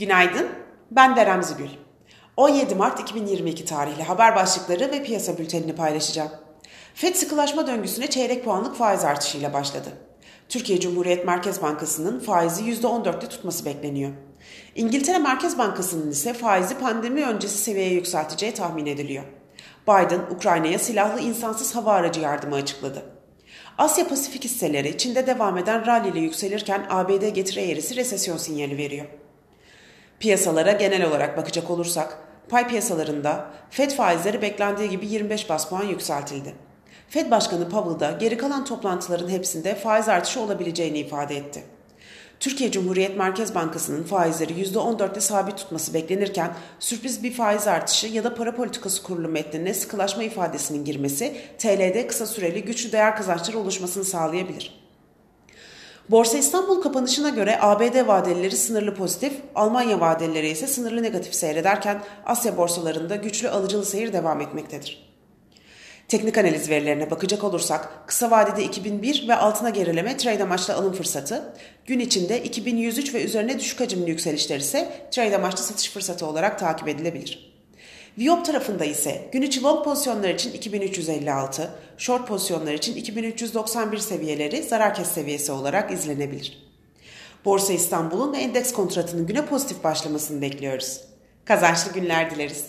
Günaydın, ben Derem Zügül. 17 Mart 2022 tarihli haber başlıkları ve piyasa bültenini paylaşacağım. FED sıkılaşma döngüsüne çeyrek puanlık faiz artışıyla başladı. Türkiye Cumhuriyet Merkez Bankası'nın faizi %14'te tutması bekleniyor. İngiltere Merkez Bankası'nın ise faizi pandemi öncesi seviyeye yükselteceği tahmin ediliyor. Biden, Ukrayna'ya silahlı insansız hava aracı yardımı açıkladı. Asya Pasifik hisseleri Çin'de devam eden rally ile yükselirken ABD getiri eğrisi resesyon sinyali veriyor. Piyasalara genel olarak bakacak olursak, pay piyasalarında Fed faizleri beklendiği gibi 25 bas puan yükseltildi. Fed Başkanı Powell da geri kalan toplantıların hepsinde faiz artışı olabileceğini ifade etti. Türkiye Cumhuriyet Merkez Bankası'nın faizleri %14'te sabit tutması beklenirken sürpriz bir faiz artışı ya da para politikası kurulu metnine sıkılaşma ifadesinin girmesi TL'de kısa süreli güçlü değer kazançları oluşmasını sağlayabilir. Borsa İstanbul kapanışına göre ABD vadelileri sınırlı pozitif, Almanya vadelileri ise sınırlı negatif seyrederken Asya borsalarında güçlü alıcılı seyir devam etmektedir. Teknik analiz verilerine bakacak olursak kısa vadede 2001 ve altına gerileme trade amaçlı alım fırsatı, gün içinde 2103 ve üzerine düşük hacimli yükselişler ise trade amaçlı satış fırsatı olarak takip edilebilir. Viyop tarafında ise gün içi long pozisyonlar için 2356, short pozisyonlar için 2391 seviyeleri zarar kes seviyesi olarak izlenebilir. Borsa İstanbul'un endeks kontratının güne pozitif başlamasını bekliyoruz. Kazançlı günler dileriz.